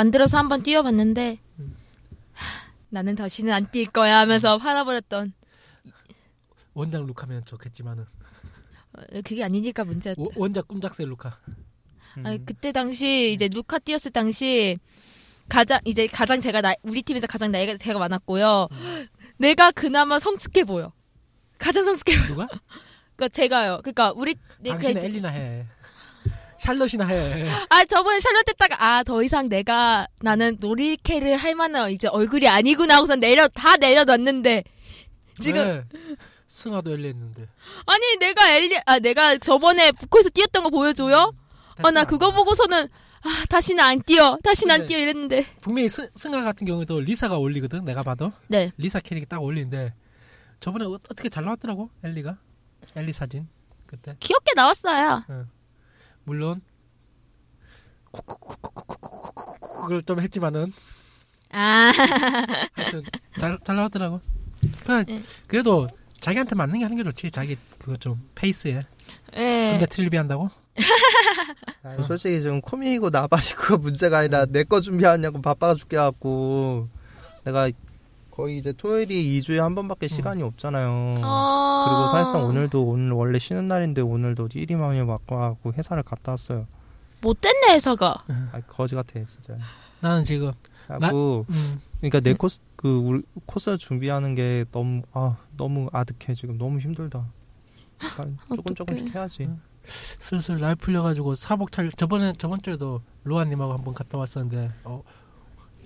만들어서 한번 뛰어봤는데 음. 하, 나는 다시는 안 뛸 거야 하면서 팔아버렸던 원작 루카면 좋겠지만은 어, 그게 아니니까 문제였죠. 워- 원작 꿈작새 루카. 음. 아니, 그때 당시 이제 루카 뛰었을 당시 가장 이제 가장 제가 나, 우리 팀에서 가장 나이가 제가 많았고요. 내가 그나마 성숙해 보여. 가장 성숙해 보여. 누가? 그러니까 제가요. 그러니까 우리 네, 당신은 그- 엘리나 해. 샬럿이나 해. 아 저번에 샬롯 했다가 아 더 이상 내가 나는 놀이캐를 할 만한 이제 얼굴이 아니구나 하고서 내려 다 내려놨는데 지금 왜? 승아도 엘리 했는데. 아니 내가 엘리 아 내가 저번에 북코에서 뛰었던 거 보여줘요? 아 나 그거 보고서는 아 다시는 안 뛰어 다시는 안 뛰어 이랬는데 분명히 승, 승아 같은 경우에도 리사가 올리거든. 내가 봐도 네 리사 캐릭이 딱 올리는데 저번에 어- 어떻게 잘 나왔더라고 엘리가. 엘리 사진 그때. 귀엽게 나왔어요. 물론 그걸 좀 했지만은 아 하여튼 잘, 잘 나왔더라고. 그냥 네. 그래도 자기한테 맞는 게 하는 게 좋지. 자기 그거 좀 페이스에. 예. 근데 트릴비 한다고? 아니, 솔직히 지금 코믹이고 나발이고 문제가 아니라 내 거 준비하냐고 바빠가 죽게 갖고 내가 거의 이제 토요일이 2주에 한 번밖에 시간이 없잖아요. 어... 그리고 사실상 오늘도 오늘 원래 쉬는 날인데 오늘도 일이망이 맞고 하고 회사를 갔다 왔어요. 못됐네 회사가. 아 거지 같아 진짜. 나는 지금 하고 음. 그러니까 내 음. 코스 그 우리 코스 준비하는 게 너무 아 너무 아득해 지금 너무 힘들다. 조금 조금씩 해야지. 슬슬 날 풀려가지고 사복 촬 저번에 저번 주에도 루아님하고 한번 갔다 왔었는데 어,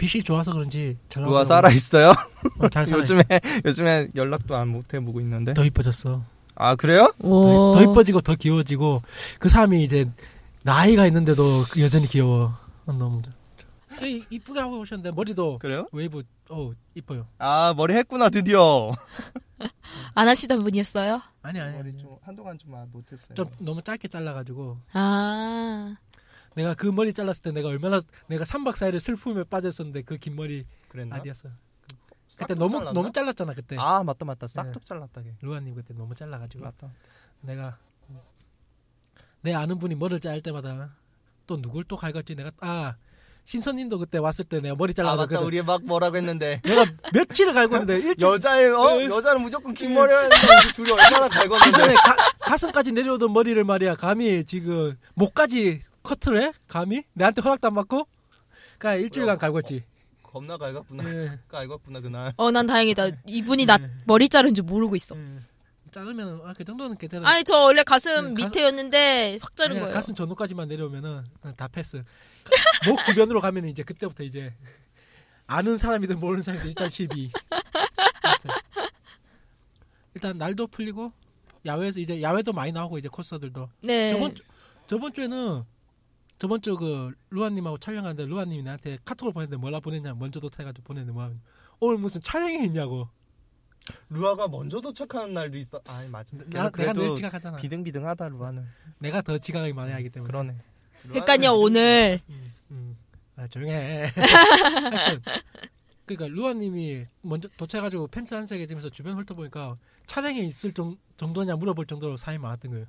빛이 좋아서 그런지 잘 누가. 살아 있어요? 어, 잘 살아 요즘에 요즘에 연락도 안 못 해보고 있는데. 더 이뻐졌어. 아 그래요? 더, 오. 더 이뻐지고 더 귀여워지고 그 사람이 이제 나이가 있는데도 여전히 귀여워. 어, 너무 이- 이쁘게 하고 오셨는데 머리도 그래요? 웨이브 어 이뻐요. 아 머리 했구나 드디어. 안 하시던 분이었어요? 아니 아니 머리. 좀 한동안 좀 못했어요. 좀 너무 짧게 잘라가지고 아. 내가 그 머리 잘랐을 때 내가 얼마나 내가 3박 4일을 슬픔에 빠졌었는데 그 긴 머리 그랬나? 아니었어. 그때 너무 잘랐나? 너무 잘랐잖아 그때. 아 맞다 맞다 싹둑 잘랐다게. 루아님 그때 너무 잘라가지고 맞다. 내가 내 아는 분이 머리를 자를 때마다 또 누굴 또 갈갔지 내가 아 신선님도 그때 왔을 때 내가 머리 아 잘라서 맞다 우리 막 뭐라고 했는데 내가 며칠을 갈궜는데 일주일 여자의 어 네. 여자는 무조건 긴 머리 하는데 둘이 얼마나 갈궜는데. 전에 가, 가슴까지 내려오던 머리를 말이야 감히 지금 목까지 커트를 해 감히 내한테 허락도 안 받고 그니까 일주일간 갈궜지 겁나 갈궜구나. 예. 갈궜구나 그날. 어, 난 다행이다. 이분이 나 네. 머리 자른 줄 모르고 있어. 예. 자르면 아, 그 정도는 괜찮아 아니, 저 원래 가슴 네, 밑에였는데 확 자른 아니야, 거예요. 가슴 전후까지만 내려오면은 어, 다 패스. 가- 목 주변으로 가면 이제 그때부터 이제 아는 사람이든 모르는 사람이든 일단 시비. 일단 날도 풀리고 야외에서 이제 야외도 많이 나오고 이제 코스들도 네. 저번 주, 저번 주에는 저번 주 그 루아님하고 촬영하는데 루아님이 나한테 카톡을 보냈는데 뭐라 보냈냐 먼저 도착해가지고 보냈는데 뭐 하면 오늘 무슨 촬영이 있냐고 루아가 먼저 도착하는 날도 있어. 아 맞아. 나, 내가 늘 지각하잖아 비등비등하다 루아는. 내가 더 지각이 많이 하기 때문에 그러네. 그러니까요, 오늘. 음, 음. 아, 조용해. 하여튼, 그러니까 루아님이 먼저 도착해가지고 팬츠 한 색에 지면서 주변 훑어보니까 촬영이 있을 정, 정도냐 물어볼 정도로 사람이 많았던 거예요.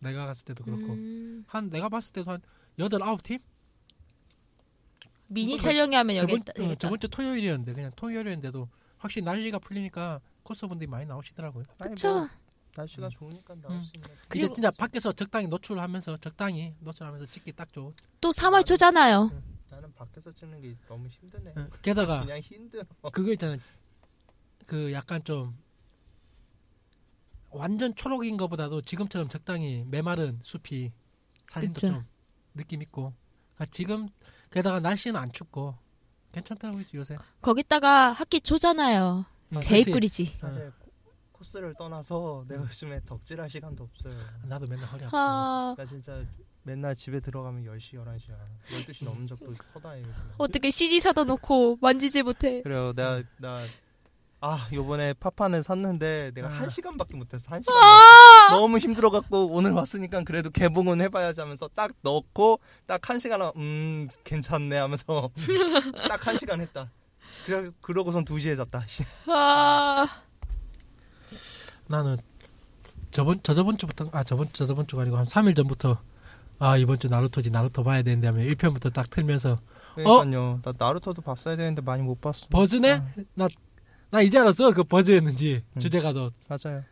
내가 갔을 때도 그렇고 음, 한 내가 봤을 때도 한 여덟 아홉 팀? 미니 저번- 촬영이 하면 여기 저번, 있다. 어, 되겠다. 저번 주 토요일이었는데 그냥 토요일이었는데도 확실히 날씨가 풀리니까 코스 분들이 많이 나오시더라고요. 그쵸. 날씨가 좋으니까 나올 음. 수 있는. 이제 그리고- 진짜 밖에서 적당히 노출하면서 적당히 노출하면서 찍기 딱 좋은. 또 3월 초잖아요. 나는 밖에서 찍는 게 너무 힘드네. 어, 게다가 그냥 힘들어. 그거 있잖아. 그 약간 좀 완전 초록인 것보다도 지금처럼 적당히 메마른 숲이 사진도 그쵸. 좀 느낌 있고. 그러니까 지금 게다가 날씨는 안 춥고 괜찮더라고요 요새. 거기다가 학기 초잖아요. 어, 제일 그치? 꿀이지. 사실 코- 코스를 떠나서 내가 요즘에 덕질할 시간도 없어요. 나도 맨날 허리 아프고. 아, 나 진짜 맨날 집에 들어가면 10시, 11시야. 12시 넘은 적도 허다해. 요즘에. 어떻게 CD 사다 놓고 만지지 못해. 그래요. 내가 나 아, 요번에 파판을 샀는데 내가 아. 한 시간밖에 못했어. 한 시간. 아! 너무 힘들어 갖고 오늘 왔으니까 그래도 개봉은 해봐야지 하면서 딱 넣고 딱 한 시간 하- 음 괜찮네 하면서 딱 한 시간 했다. 그래 그러고선 2 시에 잤다. 씨. 아, 나는 저번 저 저번 주부터 아 저번 저 저번 주가 아니고 한 3일 전부터 아 이번 주 나루토지 나루토 봐야 되는데 하면 1편부터 딱 틀면서 그러니까요. 나 나루토도 봤어야 되는데 많이 못 봤어. 버즈네? 아, 나 나 이제 알았어 그 버즈였는지 음. 주제가도 맞아요.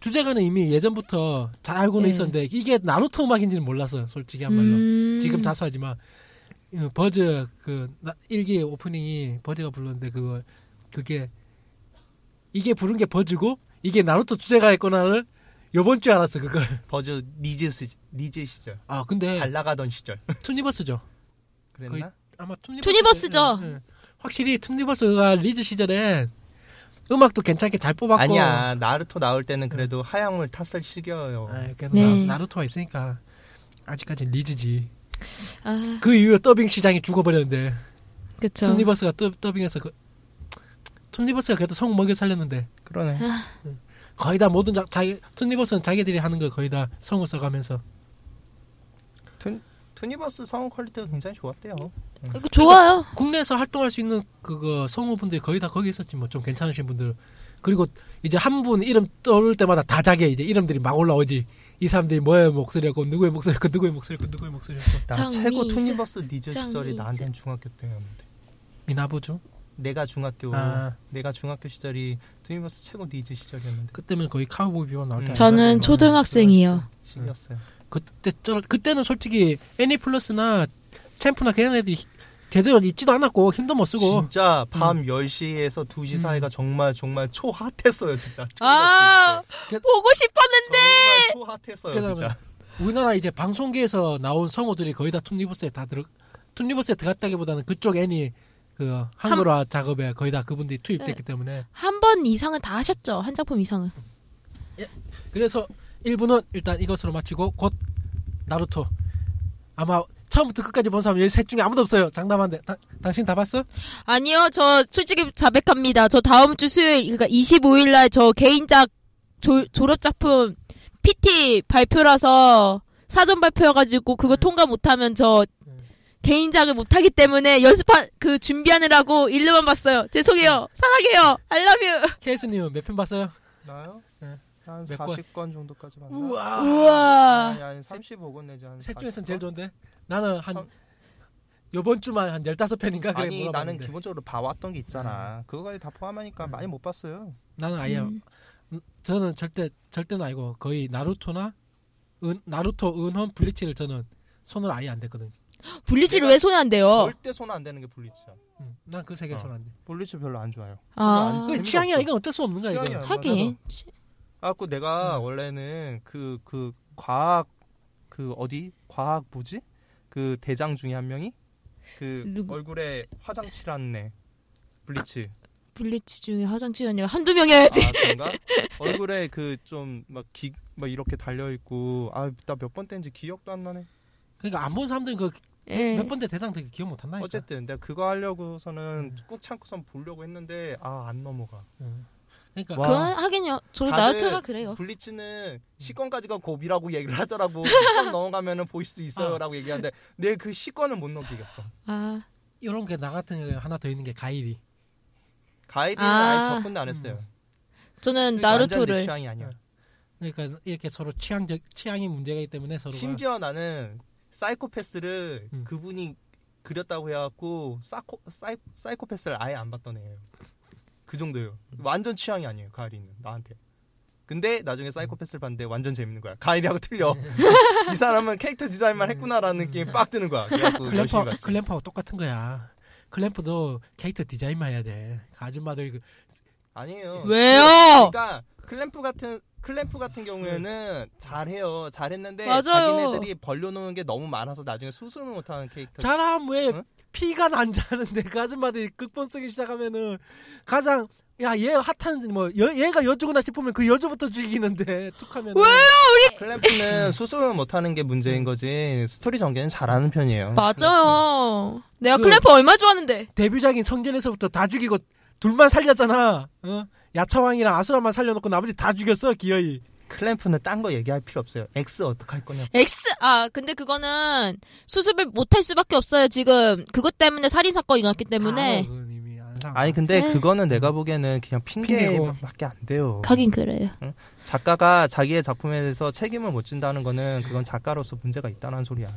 주제가는 이미 예전부터 잘 알고는 네. 있었는데 이게 나루토 음악인지는 몰랐어 솔직히 한 말로 음. 지금 자수하지만 어, 버즈 그 나- 일기 오프닝이 버즈가 불렀는데 그거 그게 이게 부른 게 버즈고 이게 나루토 주제가였구나를 요번 주에 알았어 그걸 버즈 리즈 시, 리즈 시절 아 근데 잘 나가던 시절 투니버스죠 그랬나? 아마 투니버스 투니버스죠? 예, 예. 확실히 투니버스가 리즈 시절에 음악도 괜찮게 잘 뽑았고. 아니야. 나루토 나올 때는 그래도 하향을 탔을 시기여요. 아, 그래도 네. 나, 나루토가 있으니까 아직까지 리즈지. 아, 그 이후에 더빙 시장이 죽어버렸는데. 그쵸. 투니버스가 더, 더빙해서 그, 투니버스가 그래도 성우 먹여 살렸는데. 그러네. 거의 다 모든 자, 자기 투니버스는 자기들이 하는 거 거의 다 성우 써가면서 투니버스 성우 퀄리티가 굉장히 좋았대요. 이거 좋아요. 국내에서 활동할 수 있는 그거 성우분들이 거의 다 거기 있었지 뭐 좀 괜찮으신 분들 그리고 이제 한 분 이름 떠올 때마다 다 자게 이제 이름들이 막 올라오지 이 사람들이 뭐의 목소리였고 누구의 목소리였고 누구의 목소리였고 누구의 목소리였고 나 최고 투니버스 리즈 시절이 나한테는 중학교 때였는데. 이나부주 내가 중학교 아 내가 중학교 시절이 투니버스 최고 리즈 시절이었는데. 그때면 거의 카우보이 비밥 나올 때 음. 저는 아닌가? 초등학생이요. 시기였어요. 그때 저 그때는 솔직히 애니 플러스나 챔프나 걔네들이 제대로 있지도 않았고 힘도 못 쓰고. 진짜 밤 10시에서 2시 음. 사이가 정말 정말 초핫했어요 진짜. 아 보고 싶었는데! 정말 초핫했어요 진짜. 우리나라 이제 방송계에서 나온 성우들이 거의 다 툰리버스에 다 들어 툰리버스에 들어갔다기보다는 그쪽 애니 그 한글화 작업에 거의 다 그분들이 투입됐기 때문에. 한 번 이상은 다 하셨죠 한 작품 이상은. 그래서 1부는 일단 이것으로 마치고 곧 나루토 아마 처음부터 끝까지 본 사람 13 중에 아무도 없어요 장담한데 다- 당신 다 봤어? 아니요, 저 솔직히 자백합니다. 저 다음 주 수요일, 그러니까 25일 날 저 개인작 조- 졸업 작품 PT 발표라서 사전 발표여 가지고 그거 통과 못 하면 저 개인작을 못 하기 때문에 연습한 그 준비하느라고 일로만 봤어요. 죄송해요. 사랑해요. I love you. 케이스님은 몇편 봤어요? 나요? 네. 한몇 권? 40건 정도까지 봤나? 우와 우와. 아니, 아니 35권 내지 한셋 중에선 40권? 제일 좋은데 나는 한 참- 요번 주만 한 15편인가 그래 아니 나는. 기본적으로 봐왔던 게 있잖아 그거까지 다 포함하니까 음. 많이 못 봤어요 나는 아예 음. 음, 저는 절대 절대는 아니고 거의 나루토나 은, 나루토 은혼 블리치를 저는 손을 아예 안 댔거든. 블리치를 왜 손에 안 대요? 절대 손 안 대는 게 블리치야 음, 난그 세계 어. 손안 대. 블리치 별로 안 좋아요 아, 안 취향이야 없어. 이건 어쩔 수 없는 거야 이거. 취향이야. 하긴. 아그 내가 음. 원래는 그그 과학 그 어디 과학 뭐지 그 대장 중에 한 명이 그 누구? 얼굴에 화장 칠한 애 블리치 블리치 중에 화장실 언니가 한두 명이어야지. 아 그런가 얼굴에 그 좀 막 기막 이렇게 달려 있고 아 나 몇번 뗀지 기억도 안 나네 그러니까 안 본 사람들은 그몇 예. 번째 대당 되게 기억 못 한다니까. 어쨌든 내가 그거 하려고서는 음. 꾹 참고선 보려고 했는데 아 안 넘어가 음. 그러니까 와. 그건 하긴요. 저 나루토가 그래요. 블리츠는 시권까지가 고비라고 얘기를 하더라고. 시권 넘어가면은 보일 수도 있어요라고 얘기하는데 내 그 시권을 못 넘기겠어. 아, 이런 게 나 같은 게 하나 더 있는 게 가일이. 가이드는 아. 아. 예 접근도 안 했어요. 저는 그러니까 나루토를 취향이 아니야. 그러니까 이렇게 서로 취향적 취향이 문제가 있기 때문에 서로가 심지어 나는 사이코패스를 음. 그분이 그렸다고 해갖고 사코 사이 사이코패스를 아예 안 봤던 애예요. 그 정도예요. 완전 취향이 아니에요. 가이리는 나한테. 근데 나중에 사이코패스를 봤는데 완전 재밌는 거야. 가이리하고 틀려. 이 사람은 캐릭터 디자인만 했구나라는 느낌이 빡 드는 거야. 그래갖고 열심히 클램프 봤지. 클램프하고 똑같은 거야. 클램프도 캐릭터 디자인만 해야 돼. 그 아줌마들 그 아니에요. 왜요? 그러니까 클램프 같은 클램프 같은 경우에는 잘해요. 잘했는데 맞아요. 자기네들이 벌려놓은 게 너무 많아서 나중에 수습을 못하는 캐릭터. 잘하면 왜 응? 피가 난지 아는데 그 아줌마들이 극본 쓰기 시작하면은 가장 야 얘 핫한 뭐 여, 얘가 여주구나 싶으면 그 여주부터 죽이는데 툭하면 클램프는 수습을 못하는 게 문제인 거지 스토리 전개는 잘하는 편이에요. 맞아요. 내가 그- 클램프 얼마 좋아하는데. 데뷔작인 성전에서부터 다 죽이고 둘만 살렸잖아. 어? 야차왕이랑 아수라만 살려놓고 나머지 다 죽였어 기어이. 클램프는 딴 거 얘기할 필요 없어요. X 어떡할 거냐. X 아 근데 그거는 수습을 못 할 수밖에 없어요. 지금 그것 때문에 살인 사건이 일어났기 때문에 아. 아니 근데 네. 그거는 내가 보기에는 그냥 핑계고. 핑계밖에 안 돼요. 가긴 그래요. 작가가 자기의 작품에 대해서 책임을 못 진다는 거는 그건 작가로서 문제가 있다는 소리야.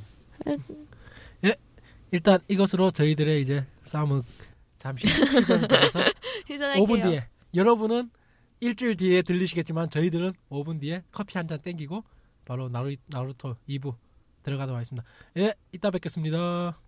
일단 이것으로 저희들의 이제 싸움은 잠시 희전할게요. 5분 뒤에 여러분은 일주일 뒤에 들리시겠지만 저희들은 5분 뒤에 커피 한 잔 땡기고 바로 나루, 나루토 2부 들어가도록 하겠습니다. 예, 이따 뵙겠습니다.